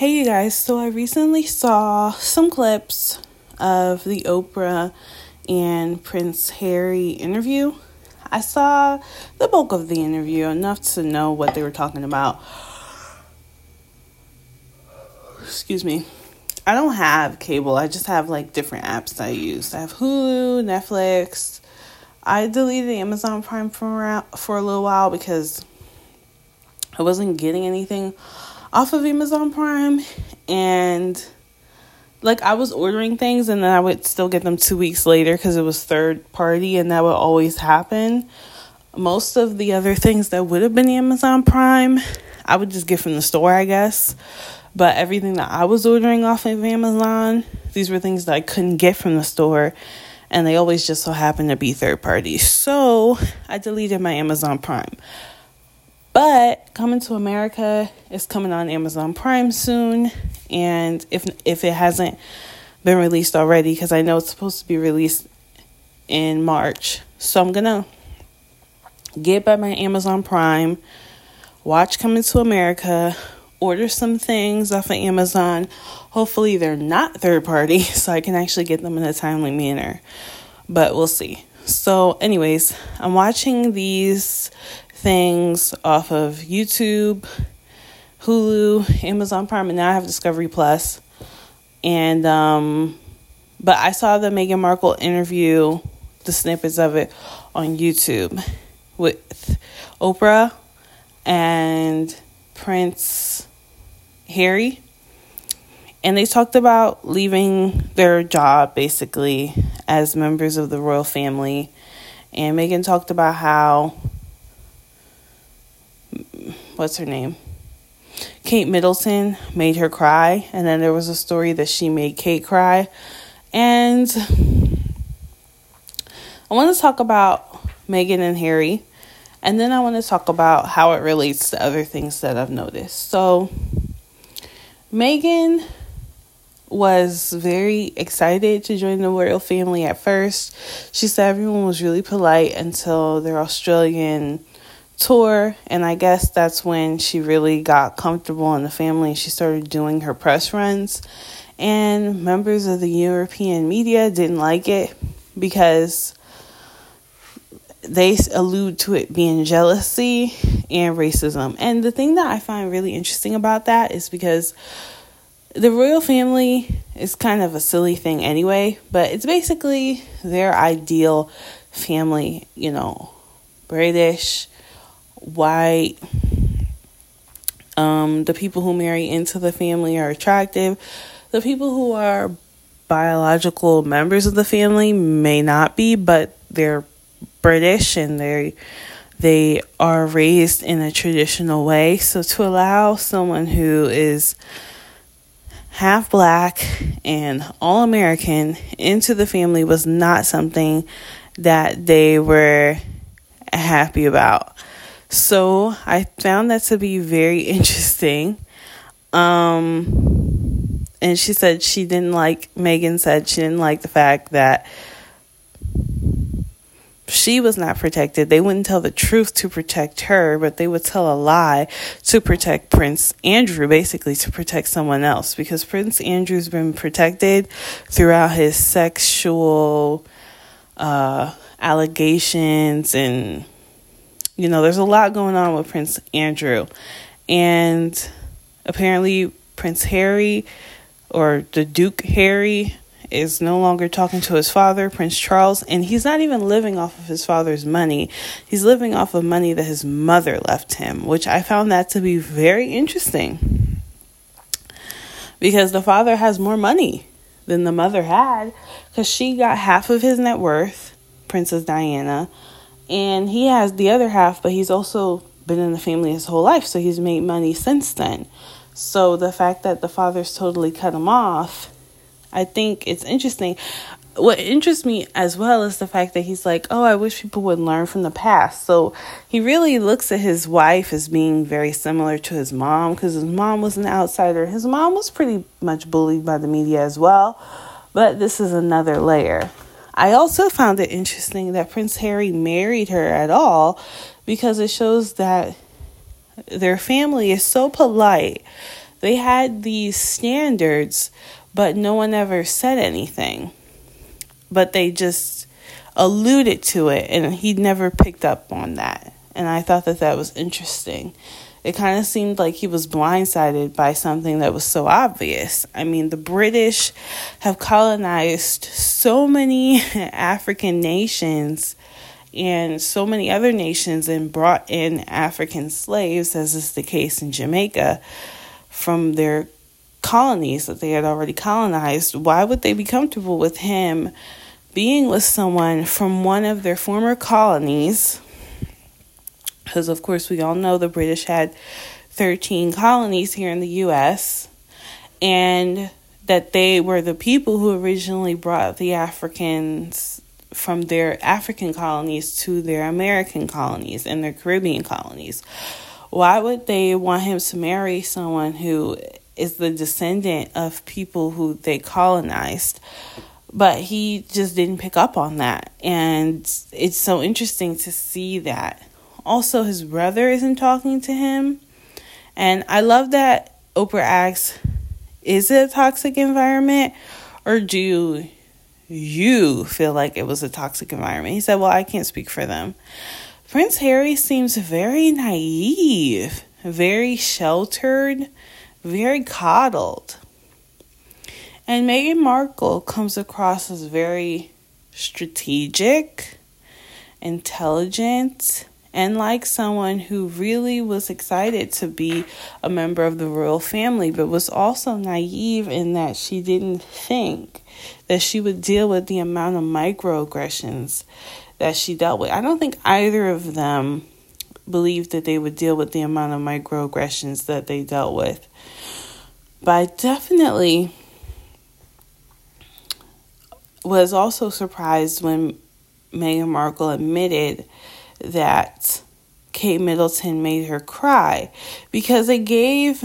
Hey, you guys. So, I recently saw some clips of the Oprah and Prince Harry interview. I saw the bulk of the interview, enough to know what they were talking about. Excuse me. I don't have cable, I just have like different apps I use. I have Hulu, Netflix. I deleted Amazon Prime for, for a little while because I wasn't getting anything off of Amazon Prime and like I was ordering things and then I would still get them 2 weeks later cuz it was third party and that would always happen. Most of the other things that would have been Amazon Prime, I would just get from the store, I guess. But everything that I was ordering off of Amazon, these were things that I couldn't get from the store and they always just so happened to be third party. So, I deleted my Amazon Prime. But Coming to America is coming on Amazon Prime soon, and if if it hasn't been released already, because I know it's supposed to be released in March, so I'm gonna get by my Amazon Prime, watch Coming to America, order some things off of Amazon. Hopefully, they're not third party, so I can actually get them in a timely manner. But we'll see. So, anyways, I'm watching these things off of YouTube, Hulu, Amazon Prime, and now I have Discovery Plus. And um but I saw the Meghan Markle interview, the snippets of it on YouTube with Oprah and Prince Harry. And they talked about leaving their job basically as members of the royal family. And Meghan talked about how what's her name? Kate Middleton made her cry, and then there was a story that she made Kate cry. And I want to talk about Meghan and Harry, and then I want to talk about how it relates to other things that I've noticed. So, Meghan was very excited to join the royal family at first. She said everyone was really polite until their Australian tour and i guess that's when she really got comfortable in the family she started doing her press runs. And members of the european media didn't like it because they allude to it being jealousy and racism. And the thing that i find really interesting about that is because the royal family is kind of a silly thing anyway but it's basically their ideal family you know british white. Um, the people who marry into the family are attractive. The people who are biological members of the family may not be, but they're British and they they are raised in a traditional way. So to allow someone who is half black and all American into the family was not something that they were happy about. So I found that to be very interesting. Um, and she said she didn't like, Meghan said she didn't like the fact that she was not protected. They wouldn't tell the truth to protect her, but they would tell a lie to protect Prince Andrew, basically to protect someone else. Because Prince Andrew's been protected throughout his sexual uh, allegations and you know, there's a lot going on with Prince Andrew. And apparently, Prince Harry or the Duke Harry is no longer talking to his father, Prince Charles, and he's not even living off of his father's money. He's living off of money that his mother left him, which I found that to be very interesting. Because the father has more money than the mother had, because she got half of his net worth, Princess Diana and he has the other half, but he's also been in the family his whole life, so he's made money since then. So the fact that the father's totally cut him off, I think it's interesting. What interests me as well is the fact that he's like, oh, I wish people would learn from the past. So he really looks at his wife as being very similar to his mom because his mom was an outsider. His mom was pretty much bullied by the media as well, but this is another layer. I also found it interesting that Prince Harry married her at all because it shows that their family is so polite they had these standards, but no one ever said anything. But they just alluded to it, and he never picked up on that. And I thought that that was interesting. It kind of seemed like he was blindsided by something that was so obvious. I mean, the British have colonized so many African nations and so many other nations and brought in African slaves, as is the case in Jamaica, from their colonies that they had already colonized. Why would they be comfortable with him being with someone from one of their former colonies? Because, of course, we all know the British had 13 colonies here in the U.S. and that they were the people who originally brought the Africans from their African colonies to their American colonies and their Caribbean colonies. Why would they want him to marry someone who is the descendant of people who they colonized? But he just didn't pick up on that. And it's so interesting to see that. Also, his brother isn't talking to him. And I love that Oprah asks, Is it a toxic environment? Or do you feel like it was a toxic environment? He said, Well, I can't speak for them. Prince Harry seems very naive, very sheltered, very coddled. And Meghan Markle comes across as very strategic, intelligent, and like someone who really was excited to be a member of the royal family, but was also naive in that she didn't think that she would deal with the amount of microaggressions that she dealt with. I don't think either of them believed that they would deal with the amount of microaggressions that they dealt with. But I definitely was also surprised when Meghan Markle admitted that Kate Middleton made her cry because it gave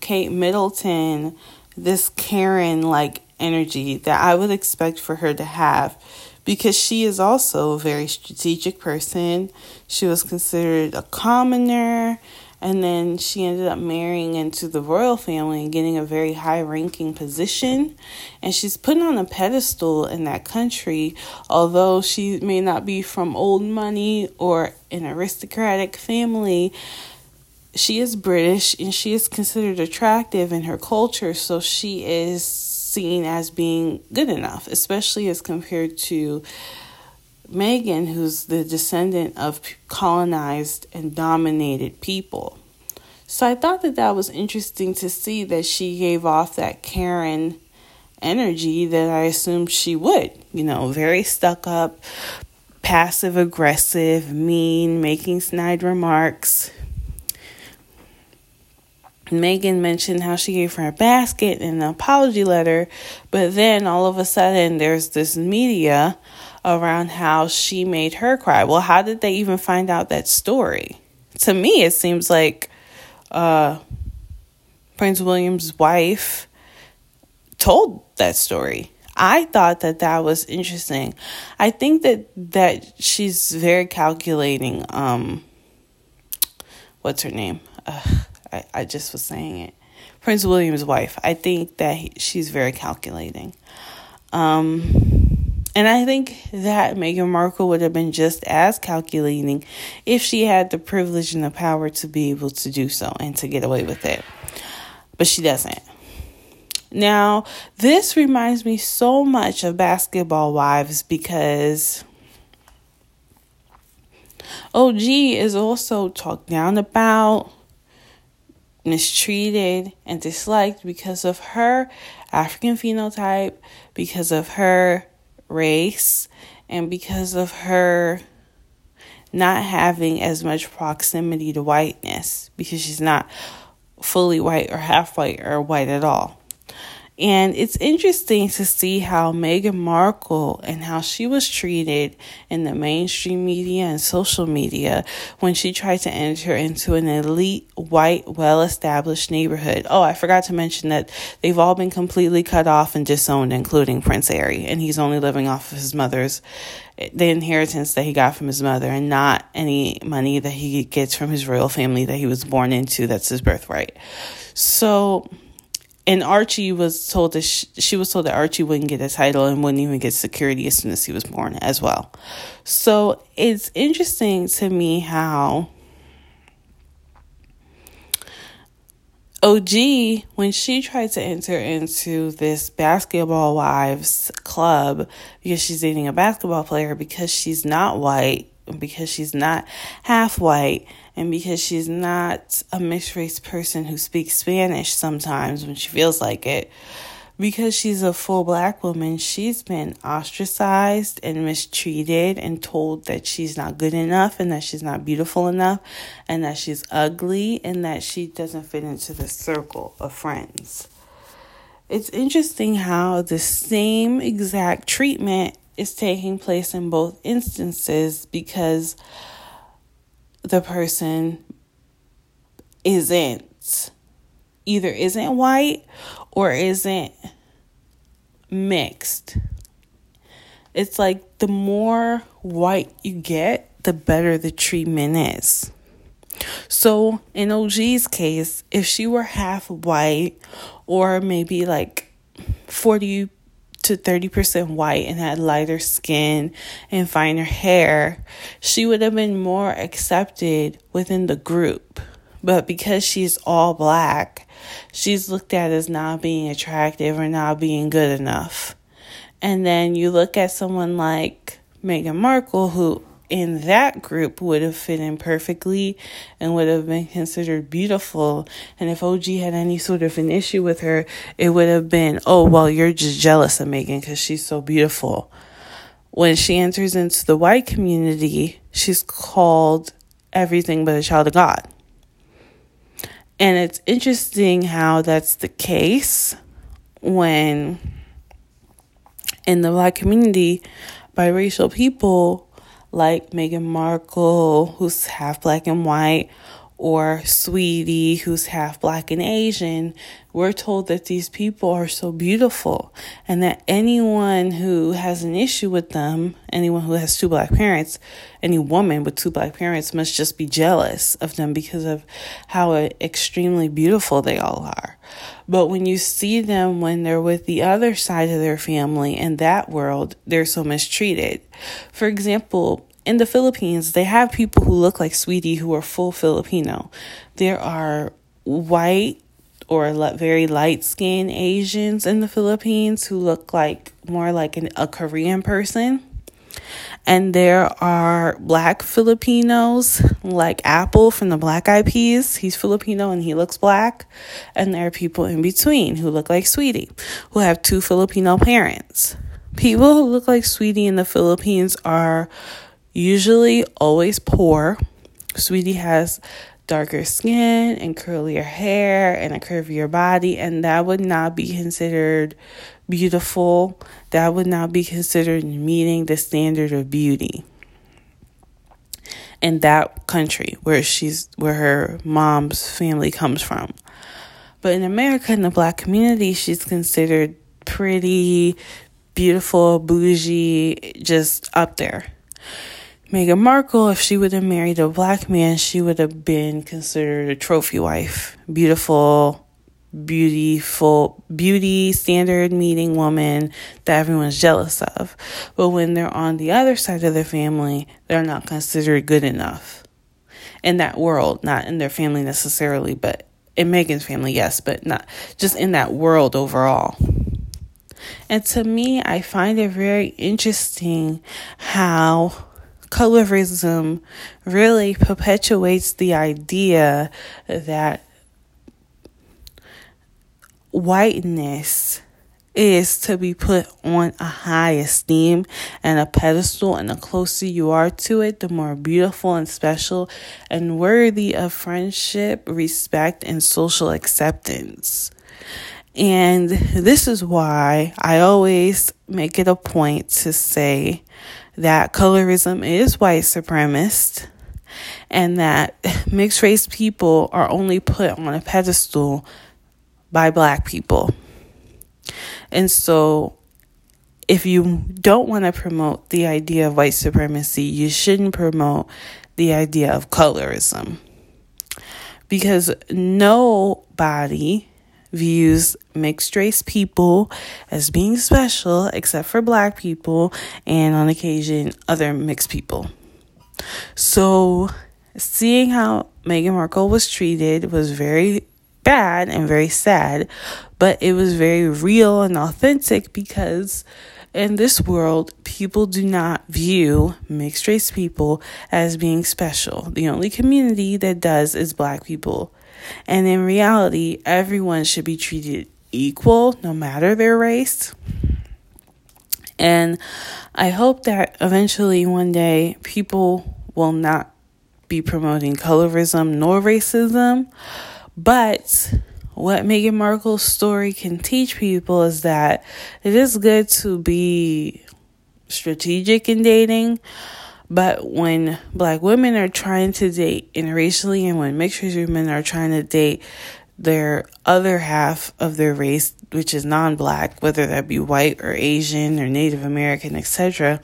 Kate Middleton this Karen like energy that I would expect for her to have because she is also a very strategic person. She was considered a commoner and then she ended up marrying into the royal family and getting a very high ranking position. And she's put on a pedestal in that country, although she may not be from old money or an aristocratic family. She is British and she is considered attractive in her culture, so she is seen as being good enough, especially as compared to Meghan, who's the descendant of colonized and dominated people. So I thought that that was interesting to see that she gave off that Karen energy that I assumed she would. You know, very stuck up, passive aggressive, mean, making snide remarks. Meghan mentioned how she gave her a basket and an apology letter, but then all of a sudden there's this media around how she made her cry. Well, how did they even find out that story? To me, it seems like uh, Prince William's wife told that story. I thought that that was interesting. I think that that she's very calculating. Um, what's her name? Uh, I I just was saying it. Prince William's wife. I think that he, she's very calculating. Um, and I think that Meghan Markle would have been just as calculating if she had the privilege and the power to be able to do so and to get away with it. But she doesn't. Now, this reminds me so much of Basketball Wives because OG is also talked down about, mistreated, and disliked because of her African phenotype, because of her race and because of her not having as much proximity to whiteness because she's not fully white or half white or white at all. And it's interesting to see how Meghan Markle and how she was treated in the mainstream media and social media when she tried to enter into an elite, white, well established neighborhood. Oh, I forgot to mention that they've all been completely cut off and disowned, including Prince Harry, and he's only living off of his mother's the inheritance that he got from his mother and not any money that he gets from his royal family that he was born into that's his birthright. So and Archie was told that she, she, was told that Archie wouldn't get a title and wouldn't even get security as soon as he was born as well. So it's interesting to me how OG, when she tried to enter into this basketball wives club because she's dating a basketball player because she's not white, because she's not half white and because she's not a mixed race person who speaks Spanish sometimes when she feels like it, because she's a full black woman, she's been ostracized and mistreated and told that she's not good enough and that she's not beautiful enough and that she's ugly and that she doesn't fit into the circle of friends. It's interesting how the same exact treatment is taking place in both instances because the person isn't either isn't white or isn't mixed. It's like the more white you get, the better the treatment is. So, in OG's case, if she were half white or maybe like 40 to 30% white and had lighter skin and finer hair, she would have been more accepted within the group. But because she's all black, she's looked at as not being attractive or not being good enough. And then you look at someone like Meghan Markle, who in that group would have fit in perfectly and would have been considered beautiful. And if OG had any sort of an issue with her, it would have been, oh, well, you're just jealous of Meghan because she's so beautiful. When she enters into the white community, she's called everything but a child of God. And it's interesting how that's the case when in the black community, biracial people like Meghan Markle, who's half black and white, or Saweetie, who's half black and Asian, we're told that these people are so beautiful and that anyone who has an issue with them, anyone who has two black parents, any woman with two black parents must just be jealous of them because of how extremely beautiful they all are. But when you see them when they're with the other side of their family in that world, they're so mistreated. For example, in the Philippines, they have people who look like Saweetie who are full Filipino. There are white or very light skinned Asians in the Philippines who look like more like an, a Korean person. And there are black Filipinos like Apple from the Black Eyed Peas. He's Filipino and he looks black. And there are people in between who look like Saweetie, who have two Filipino parents. People who look like Saweetie in the Philippines are usually always poor. Saweetie has darker skin and curlier hair and a curvier body, and that would not be considered beautiful. That would not be considered meeting the standard of beauty in that country where she's where her mom's family comes from. But in America, in the black community, she's considered pretty, beautiful, bougie, just up there. Meghan Markle, if she would have married a black man, she would have been considered a trophy wife. Beautiful, beautiful, beauty standard meeting woman that everyone's jealous of. But when they're on the other side of their family, they're not considered good enough in that world, not in their family necessarily, but in Meghan's family, yes, but not just in that world overall. And to me, I find it very interesting how colorism really perpetuates the idea that whiteness is to be put on a high esteem and a pedestal, and the closer you are to it, the more beautiful and special and worthy of friendship, respect, and social acceptance. And this is why I always make it a point to say that colorism is white supremacist and that mixed race people are only put on a pedestal by black people. And so, if you don't want to promote the idea of white supremacy, you shouldn't promote the idea of colorism. Because nobody views mixed race people as being special except for black people and on occasion other mixed people. So, seeing how Meghan Markle was treated was very bad and very sad, but it was very real and authentic because in this world, people do not view mixed race people as being special. The only community that does is black people. And in reality, everyone should be treated equal no matter their race. And I hope that eventually one day people will not be promoting colorism nor racism. But what Meghan Markle's story can teach people is that it is good to be strategic in dating but when black women are trying to date interracially and when mixed race women are trying to date their other half of their race, which is non black, whether that be white or Asian or Native American, etc.,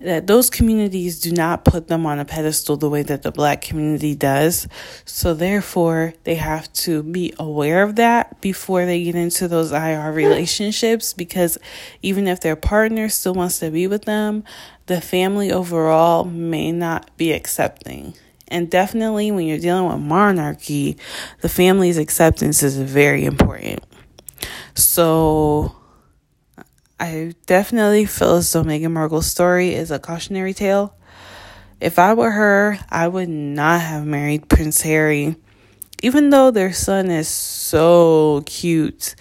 that those communities do not put them on a pedestal the way that the black community does. So therefore, they have to be aware of that before they get into those IR relationships because even if their partner still wants to be with them, the family overall may not be accepting. And definitely when you're dealing with monarchy, the family's acceptance is very important. So I definitely feel as though Meghan Markle's story is a cautionary tale. If I were her, I would not have married Prince Harry. Even though their son is so cute,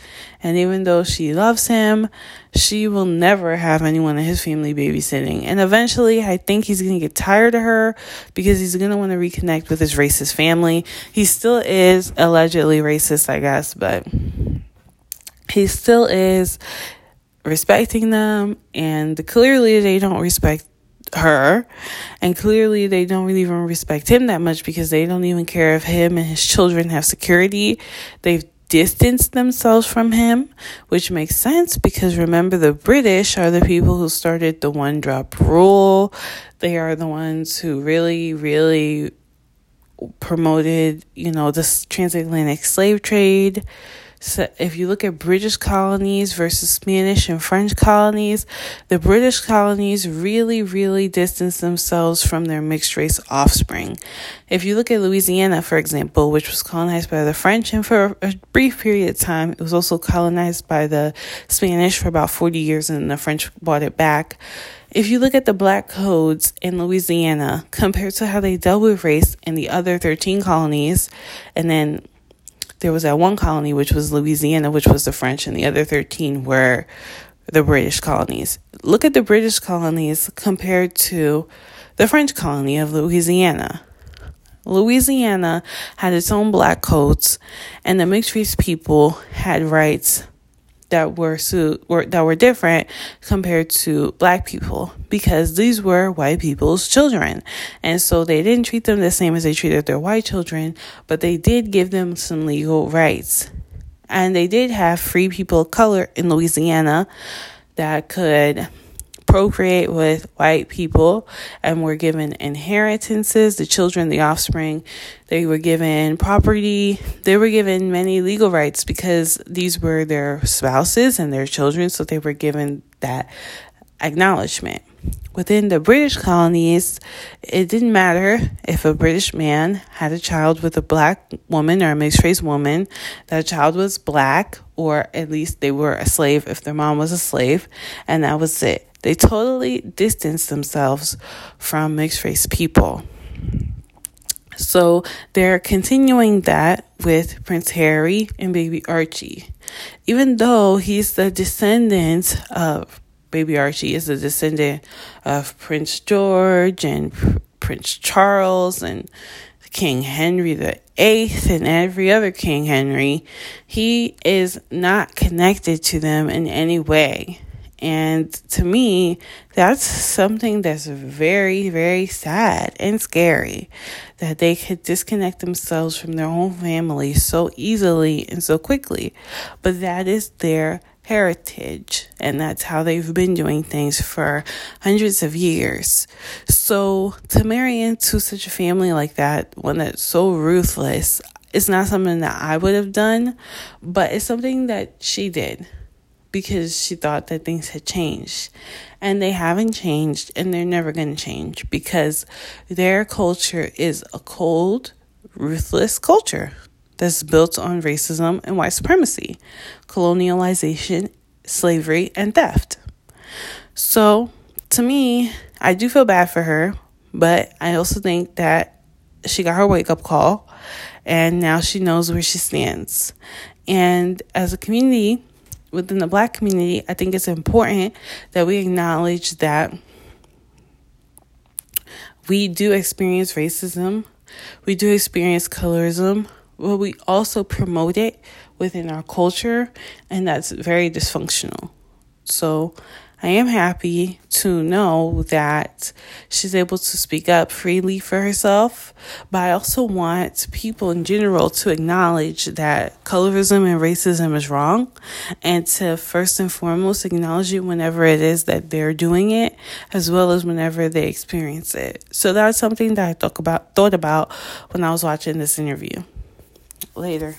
and even though she loves him, she will never have anyone in his family babysitting. And eventually, I think he's going to get tired of her because he's going to want to reconnect with his racist family. He still is allegedly racist, I guess, but he still is respecting them, and clearly they don't respect her and clearly they don't really even respect him that much because they don't even care if him and his children have security. They've distanced themselves from him which makes sense because remember the british are the people who started the one drop rule. They are the ones who really really promoted you know this transatlantic slave trade so if you look at British colonies versus Spanish and French colonies, the British colonies really, really distanced themselves from their mixed race offspring. If you look at Louisiana, for example, which was colonized by the French, and for a brief period of time, it was also colonized by the Spanish for about 40 years, and the French bought it back. If you look at the black codes in Louisiana compared to how they dealt with race in the other 13 colonies, and then there was that one colony, which was Louisiana, which was the French, and the other 13 were the British colonies. Look at the British colonies compared to the French colony of Louisiana. Louisiana had its own black codes, and the mixed race people had rights that were su- were that were different compared to black people because these were white people's children. And so they didn't treat them the same as they treated their white children, but they did give them some legal rights. And they did have free people of color in Louisiana that could procreate with white people and were given inheritances, the children, the offspring. They were given property. They were given many legal rights because these were their spouses and their children, so they were given that acknowledgement. Within the British colonies, it didn't matter if a British man had a child with a black woman or a mixed race woman, that child was black, or at least they were a slave if their mom was a slave, and that was it. They totally distanced themselves from mixed race people. So they're continuing that with Prince Harry and baby Archie. Even though he's the descendant of baby Archie is a descendant of Prince George and Prince Charles and King Henry Eighth and every other King Henry, he is not connected to them in any way. And to me, that's something that's very, very sad and scary that they could disconnect themselves from their own family so easily and so quickly. But that is their heritage, and that's how they've been doing things for hundreds of years. So to marry into such a family like that, one that's so ruthless, it's not something that I would have done, but it's something that she did because she thought that things had changed. And they haven't changed and they're never going to change because their culture is a cold, ruthless culture that's built on racism and white supremacy, colonialization, slavery, and theft. So, to me, I do feel bad for her, but I also think that she got her wake up call and now she knows where she stands. And as a community, within the black community, I think it's important that we acknowledge that we do experience racism, we do experience colorism, but we also promote it within our culture, and that's very dysfunctional. So I am happy to know that she's able to speak up freely for herself, but I also want people in general to acknowledge that colorism and racism is wrong and to first and foremost acknowledge it whenever it is that they're doing it as well as whenever they experience it. So that's something that I thought about thought about when I was watching this interview. Later.